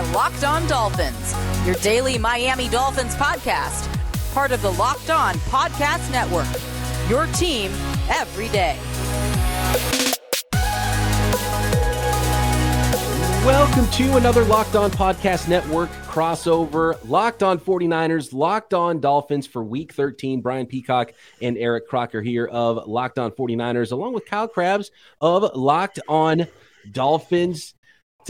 are Locked On Dolphins, your daily Miami Dolphins podcast, part of the Locked On Podcast Network. Your team every day. Welcome to another Locked On Podcast Network crossover. Locked On 49ers, Locked On Dolphins for week 13. Brian Peacock and Eric Crocker here of Locked On 49ers, along with Kyle Crabbs of Locked On Dolphins.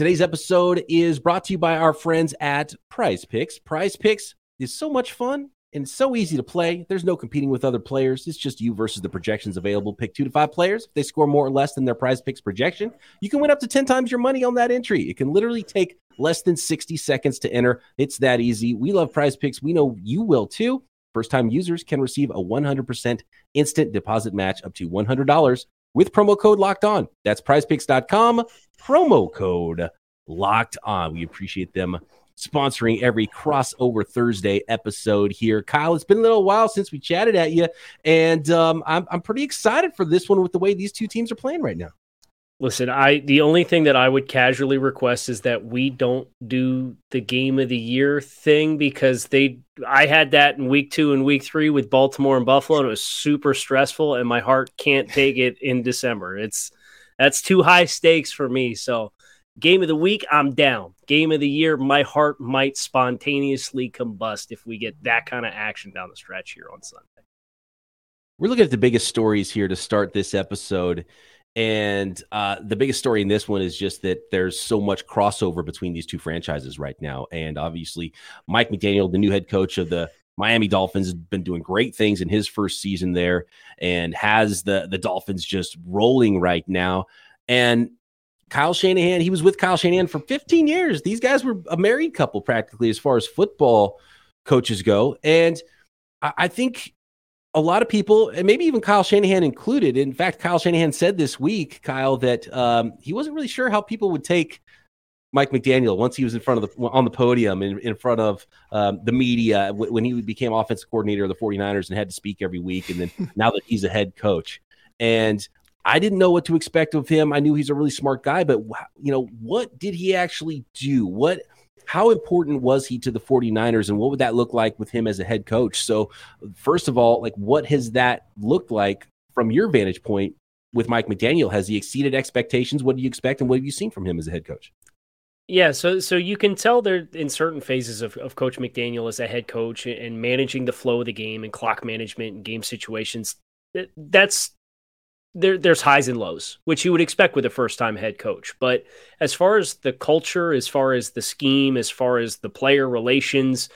Today's episode is brought to you by our friends at Prize Picks. Prize Picks is so much fun and so easy to play. There's no competing with other players. It's just you versus the projections available. Pick two to five players. If they score more or less than their prize picks projection, you can win up to 10 times your money on that entry. It can literally take less than 60 seconds to enter. It's that easy. We love prize picks. We know you will too. First time users can receive a 100% instant deposit match up to $100 with promo code locked on. That's prizepicks.com, promo code locked on. We appreciate them sponsoring every crossover Thursday episode here. Kyle, it's been a little while since we chatted at you, and um, I'm, I'm pretty excited for this one with the way these two teams are playing right now. Listen, I the only thing that I would casually request is that we don't do the game of the year thing because they I had that in week 2 and week 3 with Baltimore and Buffalo and it was super stressful and my heart can't take it in December. It's that's too high stakes for me. So, game of the week, I'm down. Game of the year, my heart might spontaneously combust if we get that kind of action down the stretch here on Sunday. We're looking at the biggest stories here to start this episode. And uh, the biggest story in this one is just that there's so much crossover between these two franchises right now. And obviously, Mike McDaniel, the new head coach of the Miami Dolphins, has been doing great things in his first season there and has the, the Dolphins just rolling right now. And Kyle Shanahan, he was with Kyle Shanahan for 15 years. These guys were a married couple practically as far as football coaches go. And I, I think a lot of people, and maybe even Kyle Shanahan included. In fact, Kyle Shanahan said this week, Kyle, that um, he wasn't really sure how people would take Mike McDaniel once he was in front of the on the podium in, in front of um, the media w- when he became offensive coordinator of the 49ers and had to speak every week and then now that he's a head coach. And I didn't know what to expect of him. I knew he's a really smart guy but you know what did he actually do? What how important was he to the 49ers and what would that look like with him as a head coach? So, first of all, like what has that looked like from your vantage point with Mike McDaniel? Has he exceeded expectations? What do you expect and what have you seen from him as a head coach? Yeah, so so you can tell there in certain phases of, of Coach McDaniel as a head coach and managing the flow of the game and clock management and game situations. That's there there's highs and lows, which you would expect with a first time head coach. But as far as the culture, as far as the scheme, as far as the player relations,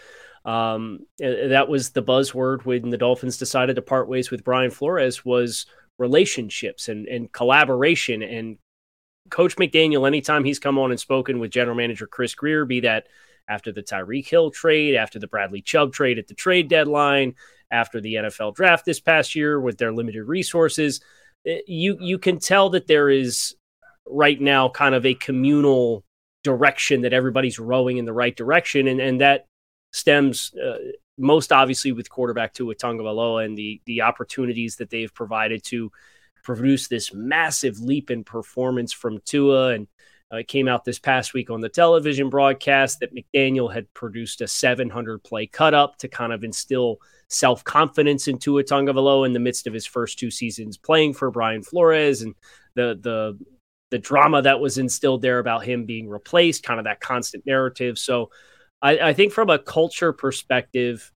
um, that was the buzzword when the Dolphins decided to part ways with Brian Flores was relationships and, and collaboration. And Coach McDaniel, anytime he's come on and spoken with General Manager Chris Grier, be that after the Tyreek Hill trade, after the Bradley Chubb trade at the trade deadline, after the NFL draft this past year with their limited resources – you you can tell that there is right now kind of a communal direction that everybody's rowing in the right direction, and and that stems uh, most obviously with quarterback Tua Tagovailoa and the the opportunities that they've provided to produce this massive leap in performance from Tua and. Uh, it came out this past week on the television broadcast that McDaniel had produced a 700 play cut up to kind of instill self confidence into Tagovailoa in the midst of his first two seasons playing for Brian Flores and the the the drama that was instilled there about him being replaced, kind of that constant narrative. So I, I think from a culture perspective,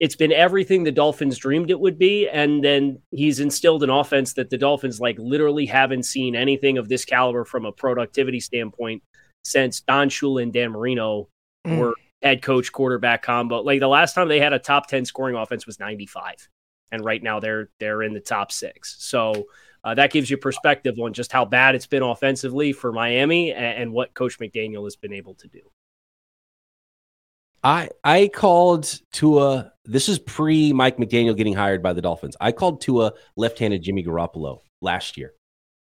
it's been everything the Dolphins dreamed it would be. And then he's instilled an offense that the Dolphins like literally haven't seen anything of this caliber from a productivity standpoint since Don Shula and Dan Marino mm. were head coach quarterback combo. Like the last time they had a top 10 scoring offense was 95. And right now they're they're in the top 6. So uh, that gives you perspective on just how bad it's been offensively for Miami and, and what coach McDaniel has been able to do. I I called Tua. This is pre Mike McDaniel getting hired by the Dolphins. I called Tua left-handed Jimmy Garoppolo last year,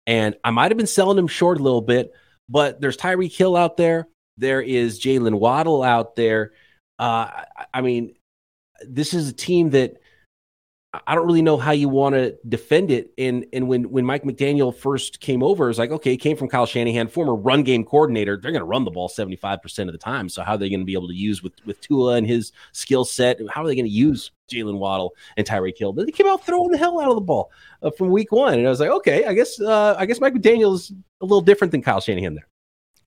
and I might have been selling him short a little bit. But there's Tyreek Hill out there. There is Jaylen Waddle out there. Uh, I mean, this is a team that I don't really know how you want to defend it. And and when when Mike McDaniel first came over, it's like, okay, he came from Kyle Shanahan, former run game coordinator. They're going to run the ball 75% of the time. So how are they going to be able to use with with Tua and his skill set? How are they going to use Jaylen Waddle and Tyreek Hill? But they came out throwing the hell out of the ball uh, from week one. And I was like, okay, I guess uh, I guess Mike McDaniel is a little different than Kyle Shanahan there.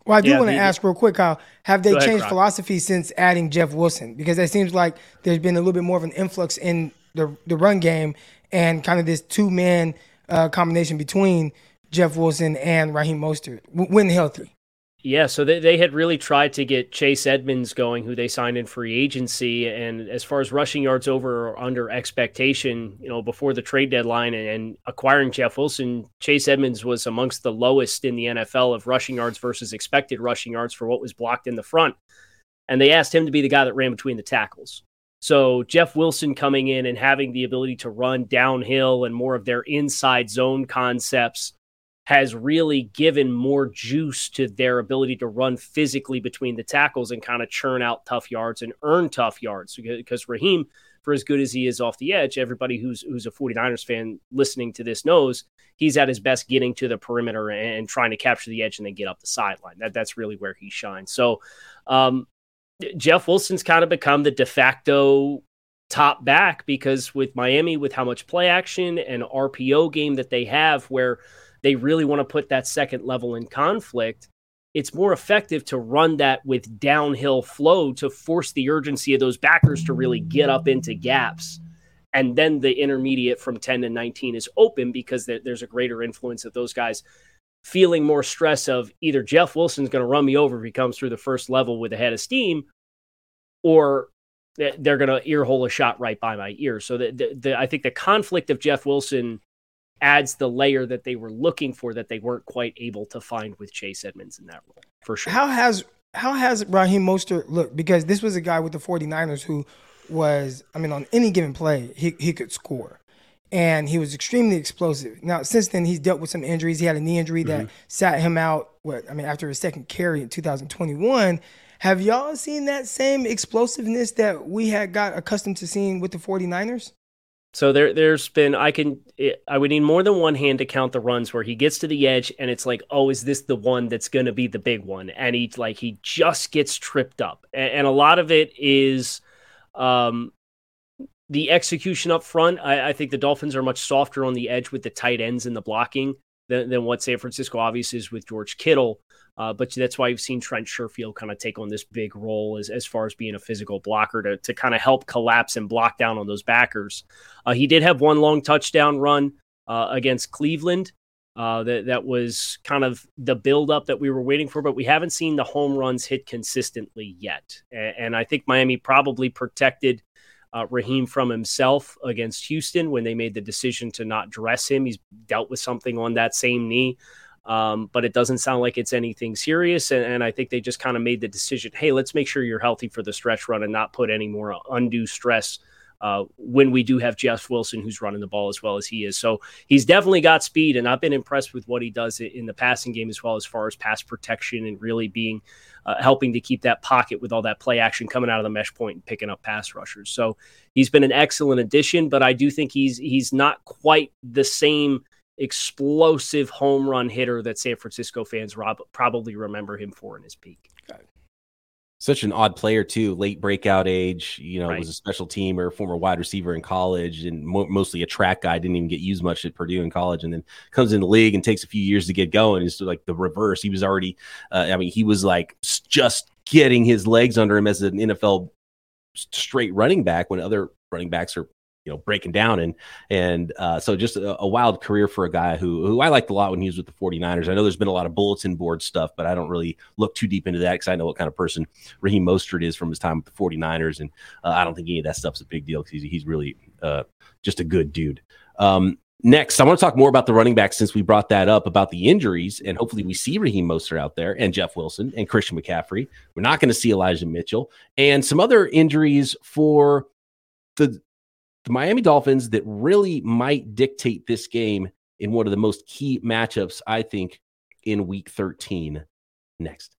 Well, I do yeah, want to ask real quick, Kyle. Have they changed philosophy since adding Jeff Wilson? Because it seems like there's been a little bit more of an influx in the the run game and kind of this two man uh, combination between Jeff Wilson and Raheem Mostert when healthy. Yeah, so they, they had really tried to get Chase Edmonds going, who they signed in free agency. And as far as rushing yards over or under expectation, you know, before the trade deadline and, and acquiring Jeff Wilson, Chase Edmonds was amongst the lowest in the NFL of rushing yards versus expected rushing yards for what was blocked in the front. And they asked him to be the guy that ran between the tackles. So Jeff Wilson coming in and having the ability to run downhill and more of their inside zone concepts has really given more juice to their ability to run physically between the tackles and kind of churn out tough yards and earn tough yards. Because Raheem for as good as he is off the edge everybody who's who's a 49ers fan listening to this knows he's at his best getting to the perimeter and, trying to capture the edge and then get up the sideline. That that's really where he shines. So um, Jeff Wilson's kind of become the de facto top back because with Miami, with how much play action and RPO game that they have, where they really want to put that second level in conflict, it's more effective to run that with downhill flow to force the urgency of those backers to really get up into gaps. And then the intermediate from 10 to 19 is open because there's a greater influence of those guys feeling more stress of either Jeff Wilson's going to run me over if he comes through the first level with a head of steam, or they're going to earhole a shot right by my ear. So the, the, the, I think the conflict of Jeff Wilson adds the layer that they were looking for that they weren't quite able to find with Chase Edmonds in that role for sure. How has how has Raheem Mostert looked? Because this was a guy with the 49ers who was, I mean, on any given play, he, he could score and he was extremely explosive. Now, since then, he's dealt with some injuries. He had a knee injury that mm-hmm. sat him out. What I mean, after his second carry in 2021. Have y'all seen that same explosiveness that we had got accustomed to seeing with the 49ers? So there, there's been I can I would need more than one hand to count the runs where he gets to the edge and it's like, oh, is this the one that's going to be the big one? And he like he just gets tripped up, and, and a lot of it is um, the execution up front, I, I, think the Dolphins are much softer on the edge with the tight ends and the blocking than, than what San Francisco obviously is with George Kittle. Uh, but that's why you've seen Trent Sherfield kind of take on this big role as, as far as being a physical blocker to, to kind of help collapse and block down on those backers. Uh, he did have one long touchdown run uh, against Cleveland. Uh, that that was kind of the buildup that we were waiting for, but we haven't seen the home runs hit consistently yet. And, and I think Miami probably protected uh, Raheem from himself against Houston when they made the decision to not dress him. He's dealt with something on that same knee, um, but it doesn't sound like it's anything serious. And, and I think they just kind of made the decision hey, let's make sure you're healthy for the stretch run and not put any more undue stress. Uh, when we do have Jeff Wilson, who's running the ball as well as he is. So he's definitely got speed, and I've been impressed with what he does in the passing game as well as far as pass protection and really being uh, helping to keep that pocket with all that play action coming out of the mesh point and picking up pass rushers. So he's been an excellent addition, but I do think he's he's not quite the same explosive home run hitter that San Francisco fans rob, probably remember him for in his peak. Such an odd player too. Late breakout age you know right. was a special team or former wide receiver in college and mo- mostly a track guy didn't even get used much at purdue in college and then comes in the league and takes a few years to get going. It's like the reverse. He was already uh, i mean he was like just getting his legs under him as an nfl straight running back when other running backs are you know breaking down and and uh, so just a, a, wild career for a guy who who I liked a lot when he was with the 49ers. I know there's been a lot of bulletin board stuff, but I don't really look too deep into that because I know what kind of person Raheem Mostert is from his time with the 49ers, and uh, I don't think any of that stuff's a big deal because he's, he's really uh, just a good dude. Um, next, I want to talk more about the running back since we brought that up about the injuries, and hopefully we see Raheem Mostert out there and Jeff Wilson and Christian McCaffrey. We're not going to see Elijah Mitchell and some other injuries for the the Miami Dolphins that really might dictate this game in one of the most key matchups, I think, in week 13 next.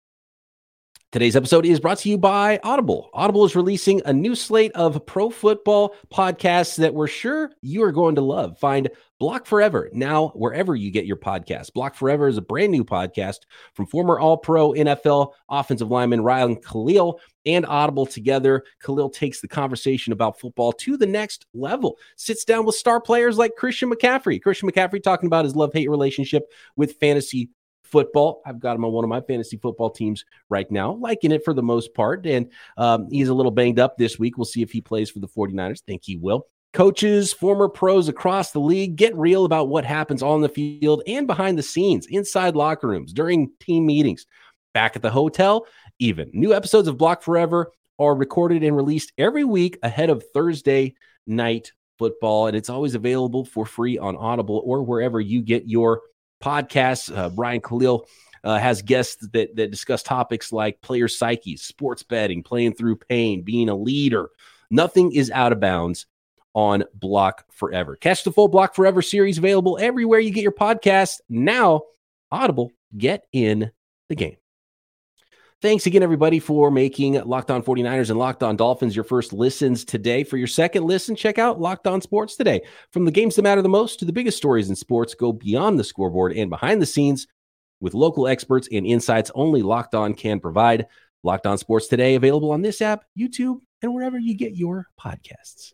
Today's episode is brought to you by Audible. Audible is releasing a new slate of pro football podcasts that we're sure you are going to love. Find Block Forever now wherever you get your podcasts. Block Forever is a brand new podcast from former All Pro NFL offensive lineman Ryan Kalil and Audible together. Kalil takes the conversation about football to the next level, sits down with star players like Christian McCaffrey. Christian McCaffrey talking about his love hate relationship with fantasy football. I've got him on one of my fantasy football teams right now, liking it for the most part. And um, he's a little banged up this week. We'll see if he plays for the 49ers. Think he will. Coaches, former pros across the league get real about what happens on the field and behind the scenes, inside locker rooms, during team meetings, back at the hotel, even. New episodes of Block Forever are recorded and released every week ahead of Thursday night football. And it's always available for free on Audible or wherever you get your podcasts. Uh, Brian Kalil uh, has guests that, that discuss topics like player psyches, sports betting, playing through pain, being a leader. Nothing is out of bounds on Block Forever. Catch the full Block Forever series available everywhere you get your podcast. Now, Audible, get in the game. Thanks again, everybody, for making Locked On 49ers and Locked On Dolphins your first listens today. For your second listen, check out Locked On Sports today. From the games that matter the most to the biggest stories in sports, go beyond the scoreboard and behind the scenes with local experts and insights only Locked On can provide. Locked On Sports today, available on this app, YouTube, and wherever you get your podcasts.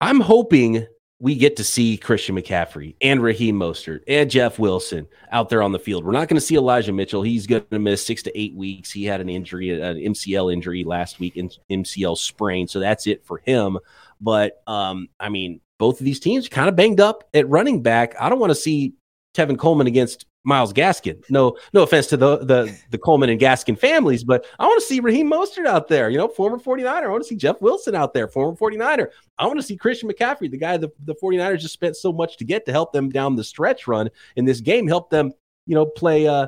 I'm hoping we get to see Christian McCaffrey and Raheem Mostert and Jeff Wilson out there on the field. We're not going to see Elijah Mitchell. He's going to miss six to eight weeks. He had an injury, an MCL injury last week, in MCL sprain. So that's it for him. But um, I mean, both of these teams kind of banged up at running back. I don't want to see Tevin Coleman against Myles Gaskin. No, no offense to the the the Coleman and Gaskin families, but I want to see Raheem Mostert out there, you know, former 49er. I want to see Jeff Wilson out there, former 49er. I want to see Christian McCaffrey, the guy the, the 49ers just spent so much to get to help them down the stretch run in this game, help them, you know, play uh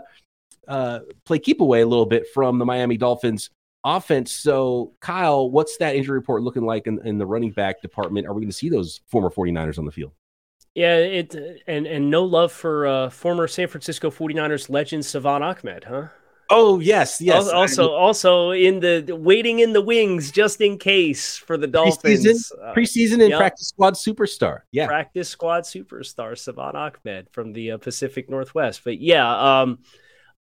uh play keep away a little bit from the Miami Dolphins offense. So, Kyle, what's that injury report looking like in, in the running back department? Are we going to see those former 49ers on the field? Yeah, it and and no love for uh, former San Francisco 49ers legend Salvon Ahmed, huh? Oh yes, yes. Also, also in the waiting in the wings just in case for the Dolphins. Preseason, uh, preseason and yep. practice squad superstar. Yeah, practice squad superstar Salvon Ahmed from the uh, Pacific Northwest. But yeah, um,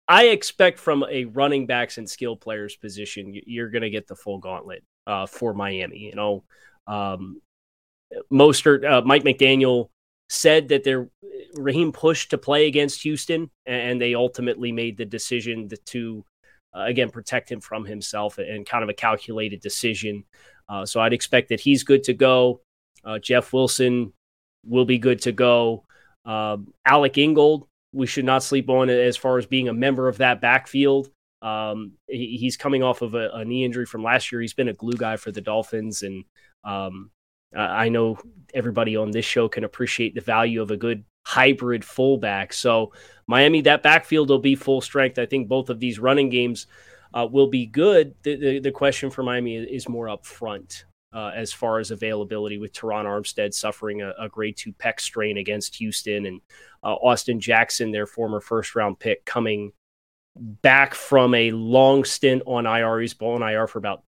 I expect from a running backs and skill players position, you're going to get the full gauntlet uh, for Miami. You know, um, Mostert, uh, Mike McDaniel said that they're Raheem pushed to play against Houston, and they ultimately made the decision to, uh, again protect him from himself and kind of a calculated decision. Uh, so I'd expect that he's good to go. Uh, Jeff Wilson will be good to go. Um, Alec Ingold, we should not sleep on as far as being a member of that backfield. Um, he, he's coming off of a, a, knee injury from last year. He's been a glue guy for the Dolphins, and um, uh, I know everybody on this show can appreciate the value of a good hybrid fullback. So Miami, that backfield will be full strength. I think both of these running games uh, will be good. The, the, the question for Miami is more up front. Uh, as far as availability, with Terron Armstead suffering a, a grade two pec strain against Houston, and uh, Austin Jackson, their former first round pick, coming back from a long stint on IR. He's been on IR for about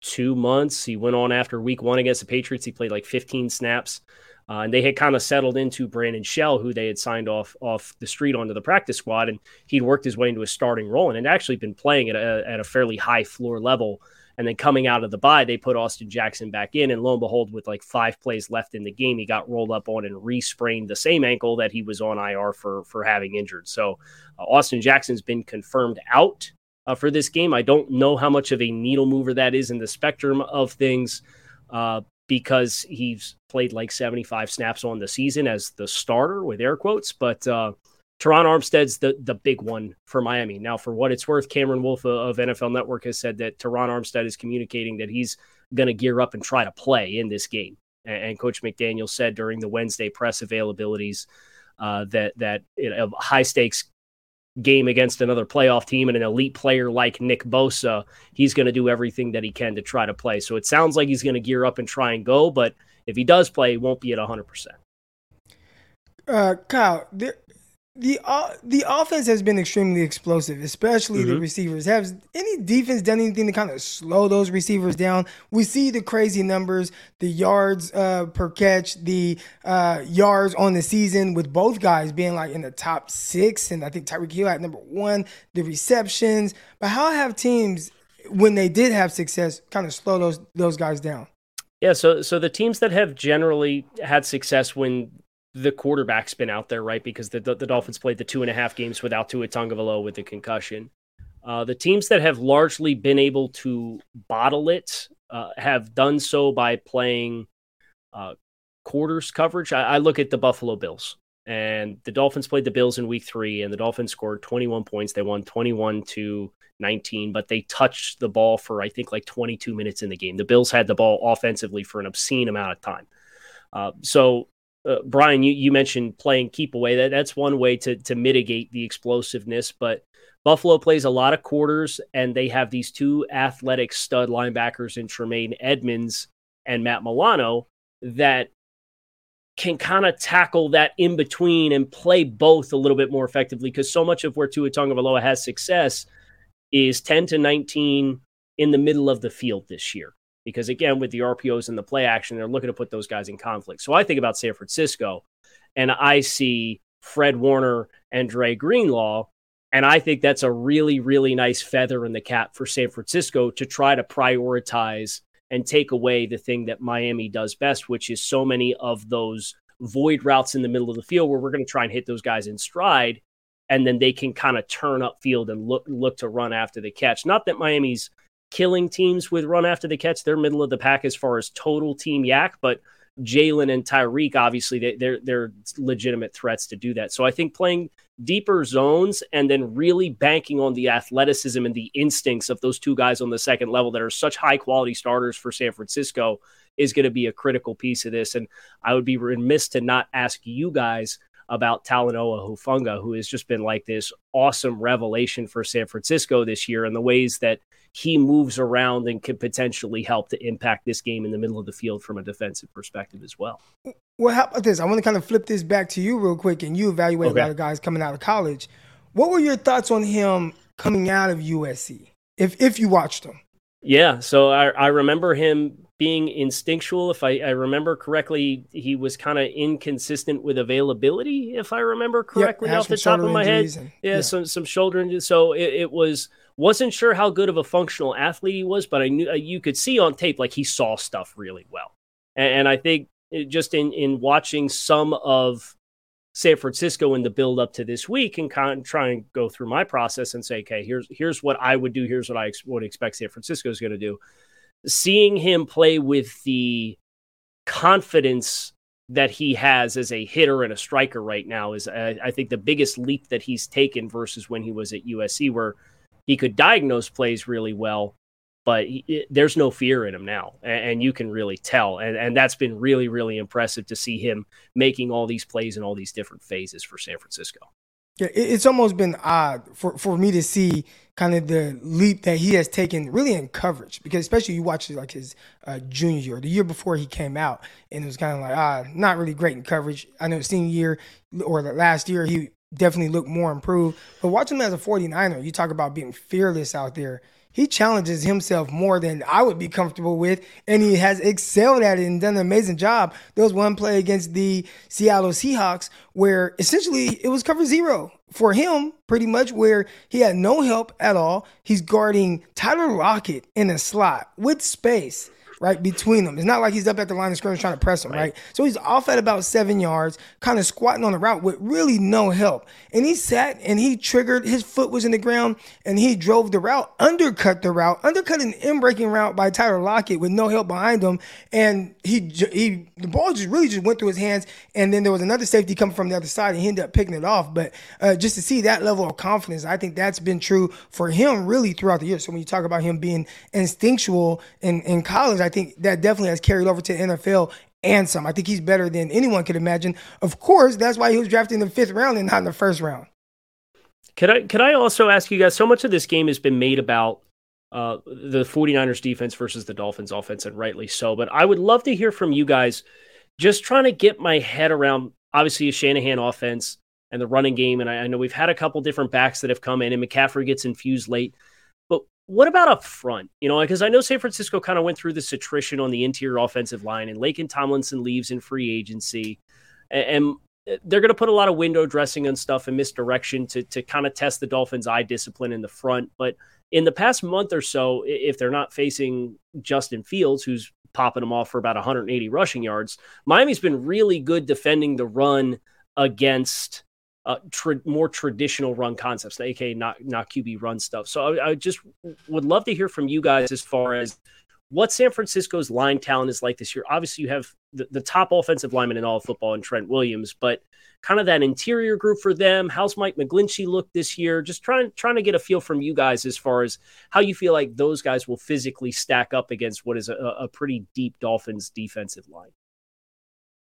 two months. He went on after week one against the Patriots. He played like 15 snaps. Uh, and they had kind of settled into Brandon Shell, who they had signed off off the street onto the practice squad, and he'd worked his way into a starting role and had actually been playing at a, at a fairly high floor level. And then coming out of the bye, they put Austin Jackson back in, and lo and behold, with like five plays left in the game, he got rolled up on and re-sprained the same ankle that he was on IR for for having injured. So uh, Austin Jackson's been confirmed out uh, for this game. I don't know how much of a needle mover that is in the spectrum of things uh, because he's played like 75 snaps on the season as the starter with air quotes. But uh, Terron Armstead's the, the big one for Miami. Now, for what it's worth, Cameron Wolfe of NFL Network has said that Terron Armstead is communicating that he's going to gear up and try to play in this game. And, and Coach McDaniel said during the Wednesday press availabilities uh, that that you know, high stakes game against another playoff team and an elite player like Nick Bosa, he's going to do everything that he can to try to play. So it sounds like he's going to gear up and try and go, but if he does play, he won't be at 100%. Uh, Kyle, there, the uh, the offense has been extremely explosive, especially mm-hmm. the receivers. Has any defense done anything to kind of slow those receivers down? We see the crazy numbers, the yards uh, per catch, the uh, yards on the season, with both guys being like in the top six, and I think Tyreek Hill at number one. The receptions, but how have teams, when they did have success, kind of slow those those guys down? Yeah, so so the teams that have generally had success when the quarterback's been out there, right? Because the, the, the Dolphins played the two and a half games without Tua Tagovailoa with the concussion. Uh, the teams that have largely been able to bottle it uh, have done so by playing uh, quarters coverage. I, I, look at the Buffalo Bills, and the Dolphins played the Bills in Week Three, and the Dolphins scored 21 points. They won 21 to 19, but they touched the ball for I think like 22 minutes in the game. The Bills had the ball offensively for an obscene amount of time. Uh, so uh, Brian, you, you mentioned playing keep away. That that's one way to to mitigate the explosiveness. But Buffalo plays a lot of quarters, and they have these two athletic stud linebackers in Tremaine Edmunds and Matt Milano that can kind of tackle that in between and play both a little bit more effectively. Because so much of where Tua Tagovailoa has success is ten to nineteen in the middle of the field this year because again, with the RPOs and the play action, they're looking to put those guys in conflict. So I think about San Francisco and I see Fred Warner and Dre Greenlaw. And I think that's a really, really nice feather in the cap for San Francisco to try to prioritize and take away the thing that Miami does best, which is so many of those void routes in the middle of the field where we're going to try and hit those guys in stride. And then they can kind of turn up field and look look to run after the catch. Not that Miami's killing teams with run after the catch. They're middle of the pack as far as total team YAC, but Jaylen and Tyreek, obviously, they, they're they're legitimate threats to do that. So I think playing deeper zones and then really banking on the athleticism and the instincts of those two guys on the second level that are such high quality starters for San Francisco is going to be a critical piece of this. And I would be remiss to not ask you guys about Talanoa Hufanga, who has just been like this awesome revelation for San Francisco this year, and the ways that he moves around and could potentially help to impact this game in the middle of the field from a defensive perspective as well. Well, how about this? I want to kind of flip this back to you real quick, and you evaluate okay. a lot of guys coming out of college. What were your thoughts on him coming out of USC? If if you watched him, yeah. So I I remember him being instinctual. If I, I remember correctly, he was kind of inconsistent with availability, if I remember correctly off the top of my head. And, yeah, yeah, some some shoulder injuries. So it, it, was wasn't sure how good of a functional athlete he was, but I knew uh, you could see on tape like he saw stuff really well. And, and I think just in in watching some of San Francisco in the build up to this week and kind of try and go through my process and say, okay, here's here's what I would do, here's what I ex- would expect San Francisco is going to do seeing him play with the confidence that he has as a hitter and a striker right now is, uh, I think, the biggest leap that he's taken versus when he was at USC, where he could diagnose plays really well, but he, it, there's no fear in him now, and, and, you can really tell. And, and that's been really, really impressive to see him making all these plays in all these different phases for San Francisco. Yeah, it's almost been odd for, for me to see kind of the leap that he has taken really in coverage because especially you watch like his uh, junior year, the year before he came out, and it was kind of like ah, not really great in coverage. I know senior year or the last year he definitely looked more improved. But watching him as a 49er, you talk about being fearless out there he challenges himself more than I would be comfortable with, and he has excelled at it and done an amazing job. There was one play against the Seattle Seahawks where essentially it was cover zero for him, pretty much, where he had no help at all. He's guarding Tyler Lockett in a slot with space right between them. It's not like he's up at the line of scrimmage trying to press him, right? right? So he's off at about seven yards, kind of squatting on the route with really no help. And he sat and he triggered, his foot was in the ground, and he drove the route, undercut the route, undercut an in-breaking route by Tyler Lockett with no help behind him. And he he the ball just really just went through his hands. And then there was another safety coming from the other side, and he ended up picking it off. But uh, just to see that level of confidence, I think that's been true for him really throughout the year. So when you talk about him being instinctual in, in college, I think that definitely has carried over to NFL and some. I think he's better than anyone could imagine. Of course, that's why he was drafted in the fifth round and not in the first round. Could I could I also ask you guys? So much of this game has been made about uh, the 49ers defense versus the Dolphins offense, and rightly so. But I would love to hear from you guys. Just trying to get my head around obviously a Shanahan offense and the running game. And I, I know we've had a couple different backs that have come in, and McCaffrey gets infused late. What about up front? You know, because I know San Francisco kind of went through this attrition on the interior offensive line, and Laken Tomlinson leaves in free agency, and, and they're going to put a lot of window dressing and stuff and misdirection to to kind of test the Dolphins' eye discipline in the front. But in the past month or so, if they're not facing Justin Fields, who's popping them off for about 180 rushing yards, Miami's been really good defending the run against uh, tra- more traditional run concepts, aka not not QB run stuff. So I, I just would love to hear from you guys as far as what San Francisco's line talent is like this year. Obviously, you have the, the top offensive lineman in all of football in Trent Williams, but kind of that interior group for them. How's Mike McGlinchey look this year? Just trying trying to get a feel from you guys as far as how you feel like those guys will physically stack up against what is a, a pretty deep Dolphins defensive line.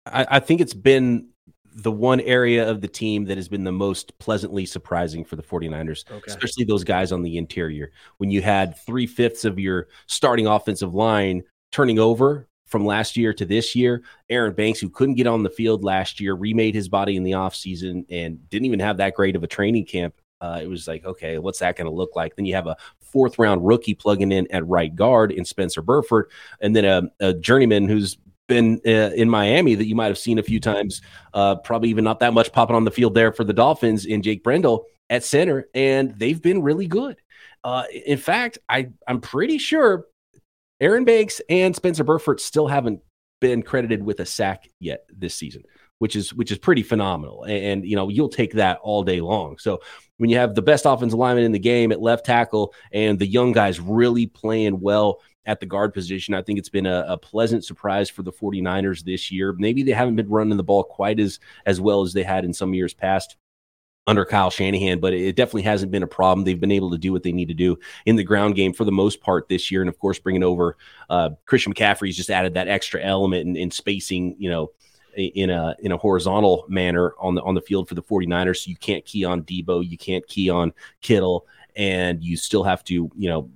I, I think it's been the one area of the team that has been the most pleasantly surprising for the 49ers, okay. especially those guys on the interior. When you had three fifths of your starting offensive line turning over from last year to this year, Aaron Banks, who couldn't get on the field last year, remade his body in the offseason and didn't even have that great of a training camp. Uh, it was like, okay, what's that going to look like? Then you have a fourth round rookie plugging in at right guard in Spencer Burford, and then a, a journeyman who's been uh, in Miami that you might have seen a few times, uh, probably even not that much popping on the field there for the Dolphins in Jake Brendel at center, and they've been really good. Uh, in fact, I I'm pretty sure Aaron Banks and Spencer Burford still haven't been credited with a sack yet this season, which is which is pretty phenomenal. And, and, you know you'll take that all day long. So when you have the best offensive lineman in the game at left tackle and the young guys really playing well at the guard position. I think it's been a, a, pleasant surprise for the 49ers this year. Maybe they haven't been running the ball quite as as well as they had in some years past under Kyle Shanahan, but it definitely hasn't been a problem. They've been able to do what they need to do in the ground game for the most part this year. And of course, bringing over uh, Christian McCaffrey's just added that extra element in, in spacing, you know, in a in a horizontal manner on the on the field for the 49ers. So you can't key on Debo, you can't key on Kittle, and you still have to, you know,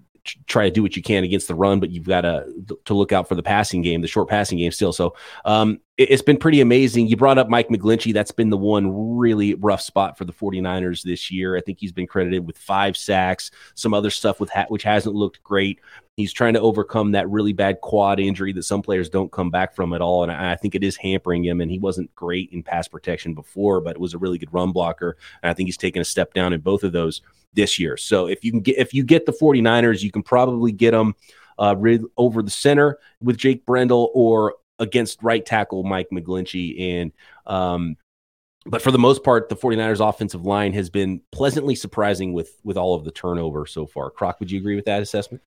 try to do what you can against the run, but you've got to to look out for the passing game, the short passing game still. So um, it, has been pretty amazing. You brought up Mike McGlinchey. That's been the one really rough spot for the 49ers this year. I think he's been credited with five sacks, some other stuff with ha- which hasn't looked great. He's trying to overcome that really bad quad injury that some players don't come back from at all, and I, I think it is hampering him. And he wasn't great in pass protection before, but was a really good run blocker. And I think he's taken a step down in both of those this year. So if you can get if you get the 49ers, you can probably get them uh, over the center with Jake Brendel or against right tackle Mike McGlinchey. And um, but for the most part, the 49ers offensive line has been pleasantly surprising with with all of the turnover so far. Croc, would you agree with that assessment?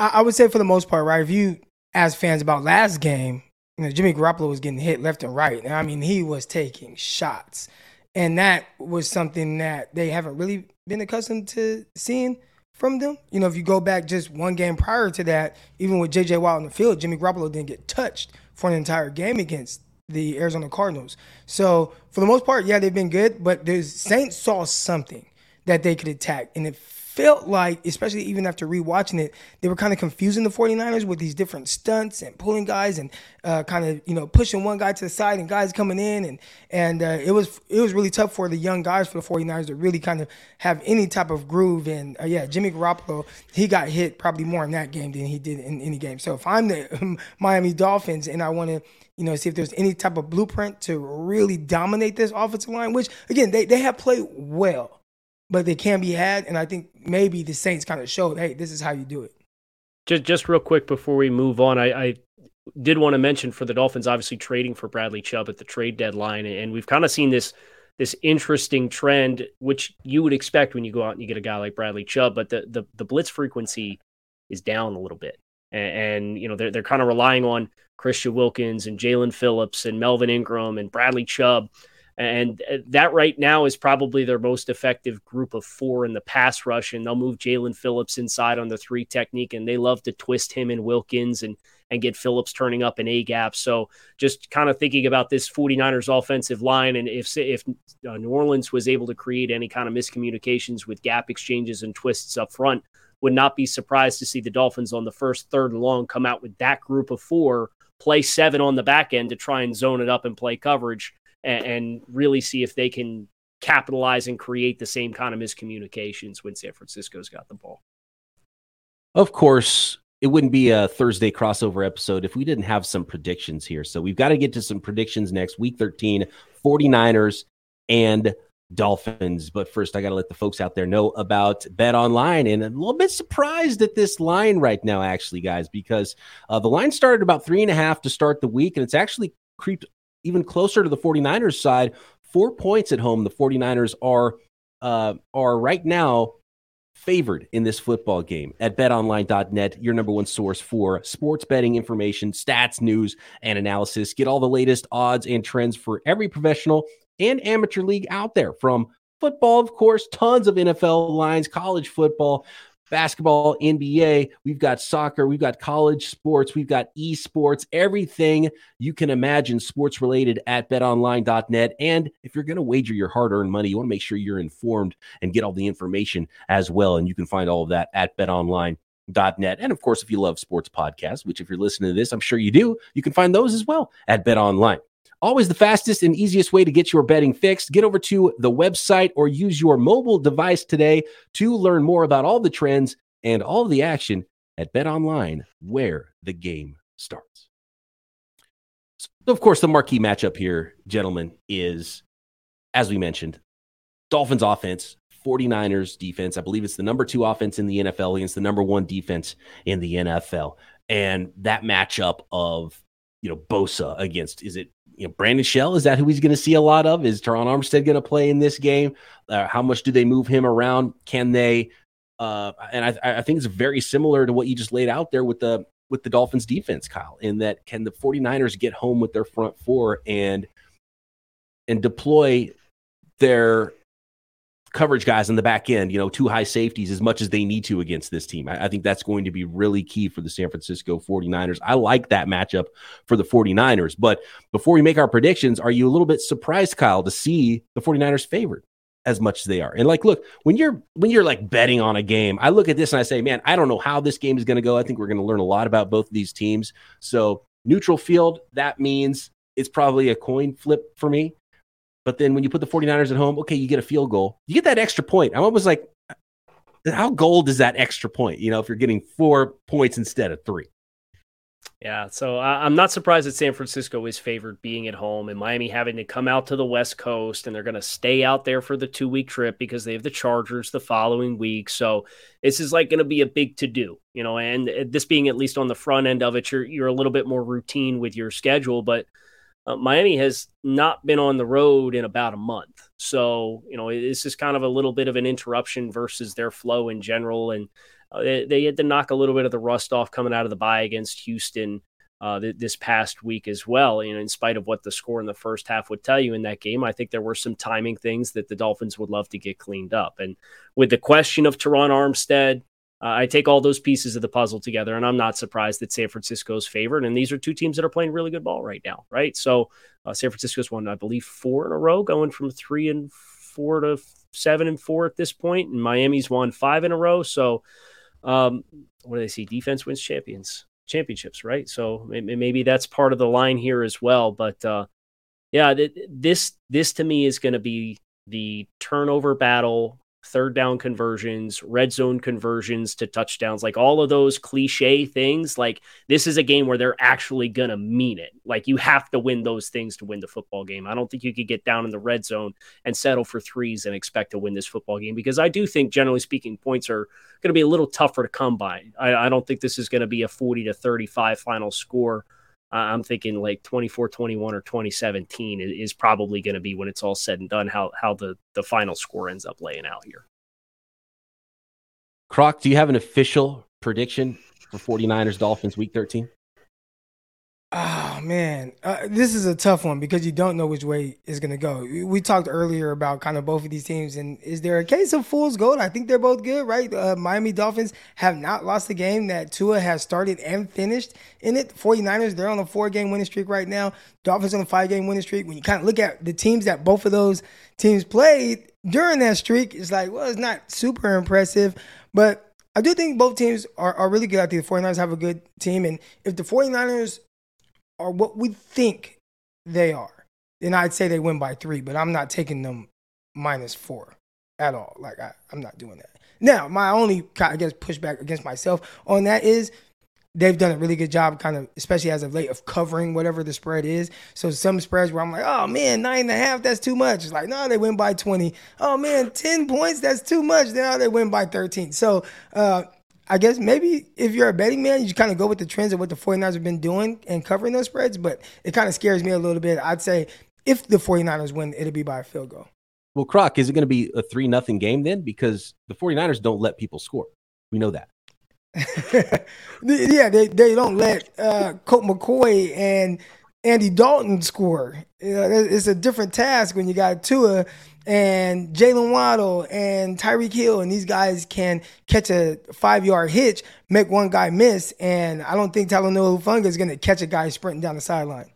I, I would say for the most part, right? If you ask fans about last game, you know, Jimmy Garoppolo was getting hit left and right. I mean, he was taking shots. And that was something that they haven't really been accustomed to seeing from them. You know, if you go back just one game prior to that, even with J.J. Watt on the field, Jimmy Garoppolo didn't get touched for an entire game against the Arizona Cardinals. So for the most part, yeah, they've been good, but the Saints saw something that they could attack, and it felt like, especially even after rewatching it, they were kind of confusing the 49ers with these different stunts and pulling guys and uh, kind of you know pushing one guy to the side and guys coming in and and uh, it was it was really tough for the young guys for the 49ers to really kind of have any type of groove. And uh, yeah Jimmy Garoppolo he got hit probably more in that game than he did in any game. So if I'm the Miami Dolphins and I want to you know, see if there's any type of blueprint to really dominate this offensive line, which again, they, they have played well but they can be had. And I think maybe the Saints kind of showed, hey, this is how you do it. Just just real quick before we move on, I, I did want to mention for the Dolphins, obviously trading for Bradley Chubb at the trade deadline, and we've kind of seen this this interesting trend, which you would expect when you go out and you get a guy like Bradley Chubb, but the the, the blitz frequency is down a little bit, and, and you know they're they're kind of relying on Christian Wilkins and Jaelan Phillips and Melvin Ingram and Bradley Chubb and uh, that right now is probably their most effective group of four in the pass rush. And they'll move Jaelan Phillips inside on the three technique, and they love to twist him and Wilkins and and get Phillips turning up in A gap. So just kind of thinking about this 49ers offensive line, and if if uh, New Orleans was able to create any kind of miscommunications with gap exchanges and twists up front, would not be surprised to see the Dolphins on the first third and long come out with that group of four, play seven on the back end to try and zone it up and play coverage and, and really see if they can capitalize and create the same kind of miscommunications when San Francisco's got the ball. Of course, it wouldn't be a Thursday crossover episode if we didn't have some predictions here. So we've got to get to some predictions next week 13, 49ers and Dolphins. But first, I got to let the folks out there know about Bet Online. And I'm a little bit surprised at this line right now, actually, guys, because uh, the line started about three and a half to start the week, and it's actually creeped even closer to the 49ers side. Four points at home. The 49ers are uh, are right now favored in this football game at betonline.net, your number one source for sports betting information, stats, news, and analysis. Get all the latest odds and trends for every professional and amateur league out there from football, of course, tons of NFL lines, college football, basketball, NBA. We've got soccer, we've got college sports, we've got esports, everything you can imagine sports related at betonline.net. And if you're going to wager your hard earned money, you want to make sure you're informed and get all the information as well. And you can find all of that at betonline.net. And of course, if you love sports podcasts, which if you're listening to this, I'm sure you do, you can find those as well at betonline. Always the fastest and easiest way to get your betting fixed. Get over to the website or use your mobile device today to learn more about all the trends and all the action at Bet Online, where the game starts. So, of course, the marquee matchup here, gentlemen, is, as we mentioned, Dolphins offense, 49ers defense. I believe it's the number two offense in the NFL against the number one defense in the NFL. And that matchup of, you know, Bosa against, is it you know, Brandon Shell, is that who he's going to see a lot of? Is Terron Armstead going to play in this game? Uh, how much do they move him around? Can they? Uh, and I, I think it's very similar to what you just laid out there with the with the Dolphins defense, Kyle, in that can the 49ers get home with their front four and and deploy their coverage guys in the back end, you know, two high safeties as much as they need to against this team. I, I, think that's going to be really key for the San Francisco 49ers. I like that matchup for the 49ers. But before we make our predictions, are you a little bit surprised, Kyle, to see the 49ers favored as much as they are? And like, look, when you're when you're like betting on a game, I look at this and I say, man, I don't know how this game is going to go. I think we're going to learn a lot about both of these teams. So neutral field, that means it's probably a coin flip for me. But then when you put the 49ers at home, okay, you get a field goal. You get that extra point. I'm almost like, how gold is that extra point? You know, if you're getting four points instead of three. Yeah, so I'm not surprised that San Francisco is favored being at home and Miami having to come out to the West Coast and they're going to stay out there for the two week trip because they have the Chargers the following week. So this is like going to be a big to do, you know, and uh, this being at least on the front end of it, you're, you're a little bit more routine with your schedule. But uh, Miami has not been on the road in about a month. So, you know, this is kind of a little bit of an interruption versus their flow in general. And uh, they, they, had to knock a little bit of the rust off coming out of the bye against Houston uh, th- this past week as well. You know, in spite of what the score in the first half would tell you in that game, I think there were some timing things that the Dolphins would love to get cleaned up. And with the question of Terron Armstead, uh, I take all those pieces of the puzzle together, and I'm not surprised that San Francisco's favored. And these are two teams that are playing really good ball right now, right? So uh, San Francisco's won, I believe, four in a row, going from three and four to seven and four at this point, and Miami's won five in a row. So, um, what do they see? Defense wins champions championships, right? So maybe that's part of the line here as well. But uh, yeah, this this to me is going to be the turnover battle third down conversions, red zone conversions to touchdowns, like all of those cliche things. Like this is a game where they're actually going to mean it. Like you have to win those things to win the football game. I don't think you could get down in the red zone and settle for threes and expect to win this football game because I do think, generally speaking, points are going to be a little tougher to come by. I, I don't think this is going to be a 40 to 35 final score. I'm thinking like 24 21 or 2017 is probably going to be when it's all said and done how how the the final score ends up laying out here. Croc, do you have an official prediction for 49ers Dolphins week 13? Oh man, uh, this is a tough one because you don't know which way it's gonna go. We talked earlier about kind of both of these teams, and is there a case of fool's gold? I think they're both good, right? Uh, Miami Dolphins have not lost a game that Tua has started and finished in it. 49ers, they're on a four-game winning streak right now. Dolphins on a five-game winning streak. When you kind of look at the teams that both of those teams played during that streak, it's like, well, it's not super impressive, but I do think both teams are, are really good. I think the 49ers have a good team, and if the 49ers are what we think they are, then I'd say they win by three, but I'm not taking them minus four at all. Like I, I'm not doing that. Now, my only I guess pushback against myself on that is they've done a really good job, kind of, especially as of late, of covering whatever the spread is. So some spreads where I'm like, oh man, nine and a half, that's too much. It's like, no, they win by 20. Oh man, 10 points, that's too much. Now they win by 13. So uh, I guess maybe if you're a betting man, you kind of go with the trends of what the 49ers have been doing and covering those spreads. But it kind of scares me a little bit. I'd say if the 49ers win, it'll be by a field goal. Well, Croc, is it going to be a 3 nothing game then? Because the 49ers don't let people score. We know that. yeah, they, they don't let uh, Colt McCoy and Andy Dalton score. You know, it's a different task when you got Tua and Jaylen Waddle and Tyreek Hill, and these guys can catch a five yard hitch, make one guy miss, and I don't think Talanoa Hufanga is going to catch a guy sprinting down the sideline.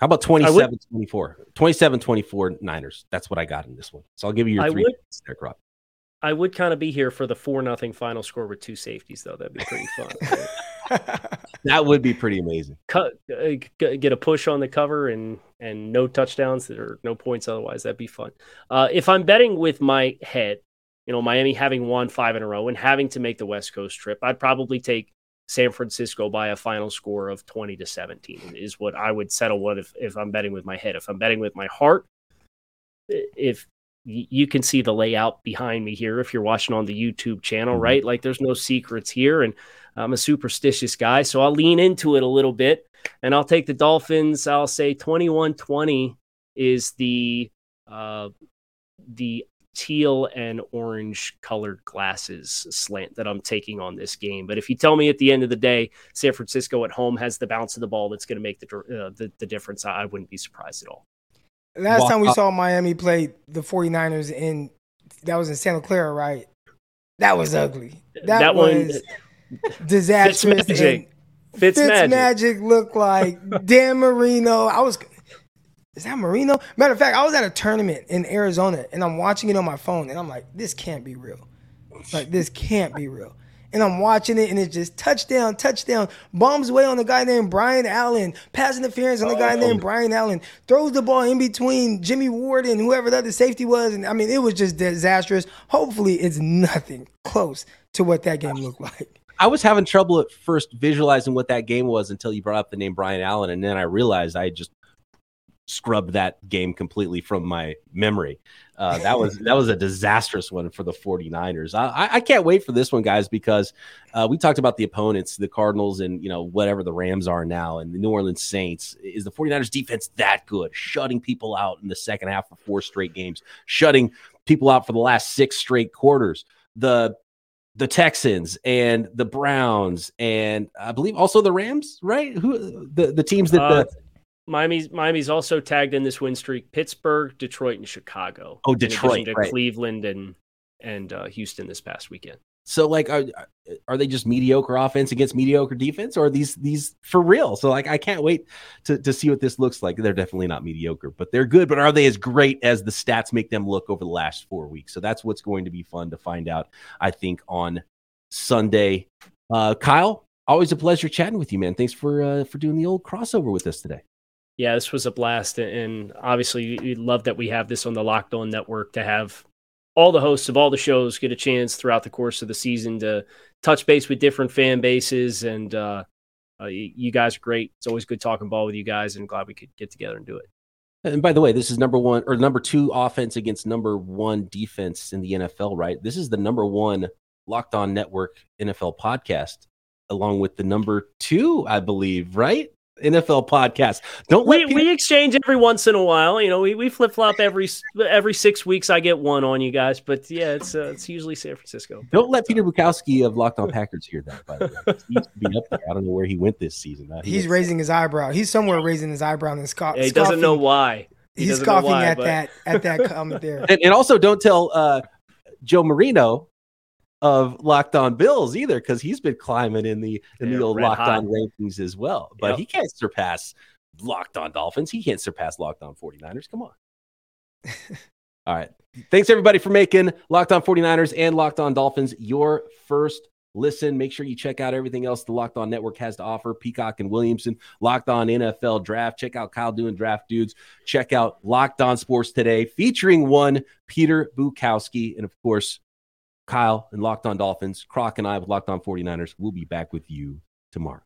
How about 27 24? 27 24 Niners. That's what I got in this one. So I'll give you your I three would, there, Croc. I would kind of be here for the four nothing final score with two safeties, though. That'd be pretty fun. that would be pretty amazing. Cut, uh, get a push on the cover and and no touchdowns or no points otherwise. That'd be fun. Uh, if I'm betting with my head, you know, Miami having won five in a row and having to make the West Coast trip, I'd probably take San Francisco by a final score of 20 to 17 is what I would settle what if, if I'm betting with my head. If I'm betting with my heart, if you can see the layout behind me here if you're watching on the YouTube channel, mm-hmm. right? Like there's no secrets here. And I'm a superstitious guy. So I'll lean into it a little bit and I'll take the Dolphins. I'll say 21 20 is the, uh, the teal and orange colored glasses slant that I'm taking on this game. But if you tell me at the end of the day, San Francisco at home has the bounce of the ball that's going to make the, uh, the, the difference, I wouldn't be surprised at all. Last well, time we saw Miami play the 49ers in that was in Santa Clara, right? That was ugly. That, that was one, disastrous. Fitzmagic. Fitz, Magic looked like Dan Marino. I was is that Marino? Matter of fact, I was at a tournament in Arizona and I'm watching it on my phone and I'm like, this can't be real. Like this can't be real and I'm watching it, and it's just touchdown, touchdown, bombs away on the guy named Brian Allen, pass interference on the guy named Brian Allen, throws the ball in between Jimmy Ward and whoever the other safety was, and I mean it was just disastrous. Hopefully, it's nothing close to what that game looked like. I was having trouble at first visualizing what that game was until you brought up the name Brian Allen, and then I realized I just scrubbed that game completely from my memory. Uh, that was that was a disastrous one for the 49ers. I, I can't wait for this one, guys, because uh, we talked about the opponents, the Cardinals, and you know whatever the Rams are now, and the New Orleans Saints. Is the 49ers defense that good, shutting people out in the second half of four straight games, shutting people out for the last six straight quarters? The the Texans and the Browns and I believe also the Rams, right? Who the the teams that uh, the Miami's Miami's also tagged in this win streak. Pittsburgh, Detroit, and Chicago. Oh, Detroit, right. Cleveland and and uh, Houston this past weekend. So, like, are are they just mediocre offense against mediocre defense, or are these these for real? So, like, I can't wait to to see what this looks like. They're definitely not mediocre, but they're good. But are they as great as the stats make them look over the last four weeks? So that's what's going to be fun to find out. I think on Sunday. Uh, Kyle, always a pleasure chatting with you, man. Thanks for uh, for doing the old crossover with us today yeah, this was a blast. And obviously, we love that we have this on the Locked On Network to have all the hosts of all the shows get a chance throughout the course of the season to touch base with different fan bases. And uh, uh, you guys are great. It's always good talking ball with you guys, and glad we could get together and do it. And by the way, this is number one or number two offense against number one defense in the NFL, right? This is the number one Locked On Network NFL podcast, along with the number two, I believe, right? NFL podcast. Don't we people- we exchange every once in a while. You know, we, we flip flop every every six weeks. I get one on you guys, but yeah, it's uh, it's usually San Francisco. Don't let Peter Bukowski of Locked On Packers hear that. By the way, he used to be up there. I don't know where he went this season. Uh, he He's raising his eyebrow. He's somewhere raising his eyebrow and scoff. Yeah, he doesn't know why. He He's scoffing why, at but... that at that comment there. And, and also, don't tell uh, Joe Marino of Locked On Bills either, because he's been climbing in the in yeah, the old Locked hot. On rankings as well. But yep. he can't surpass Locked On Dolphins. He can't surpass Locked On 49ers. Come on. All right. Thanks everybody for making Locked On 49ers and Locked On Dolphins your first listen. Make sure you check out everything else the Locked On Network has to offer. Peacock and Williamson, Locked On NFL Draft. Check out Kyle doing Draft Dudes. Check out Locked On Sports today, featuring one Peter Bukowski, and of course Kyle and Locked On Dolphins, Croc and I with Locked On 49ers. We'll be back with you tomorrow.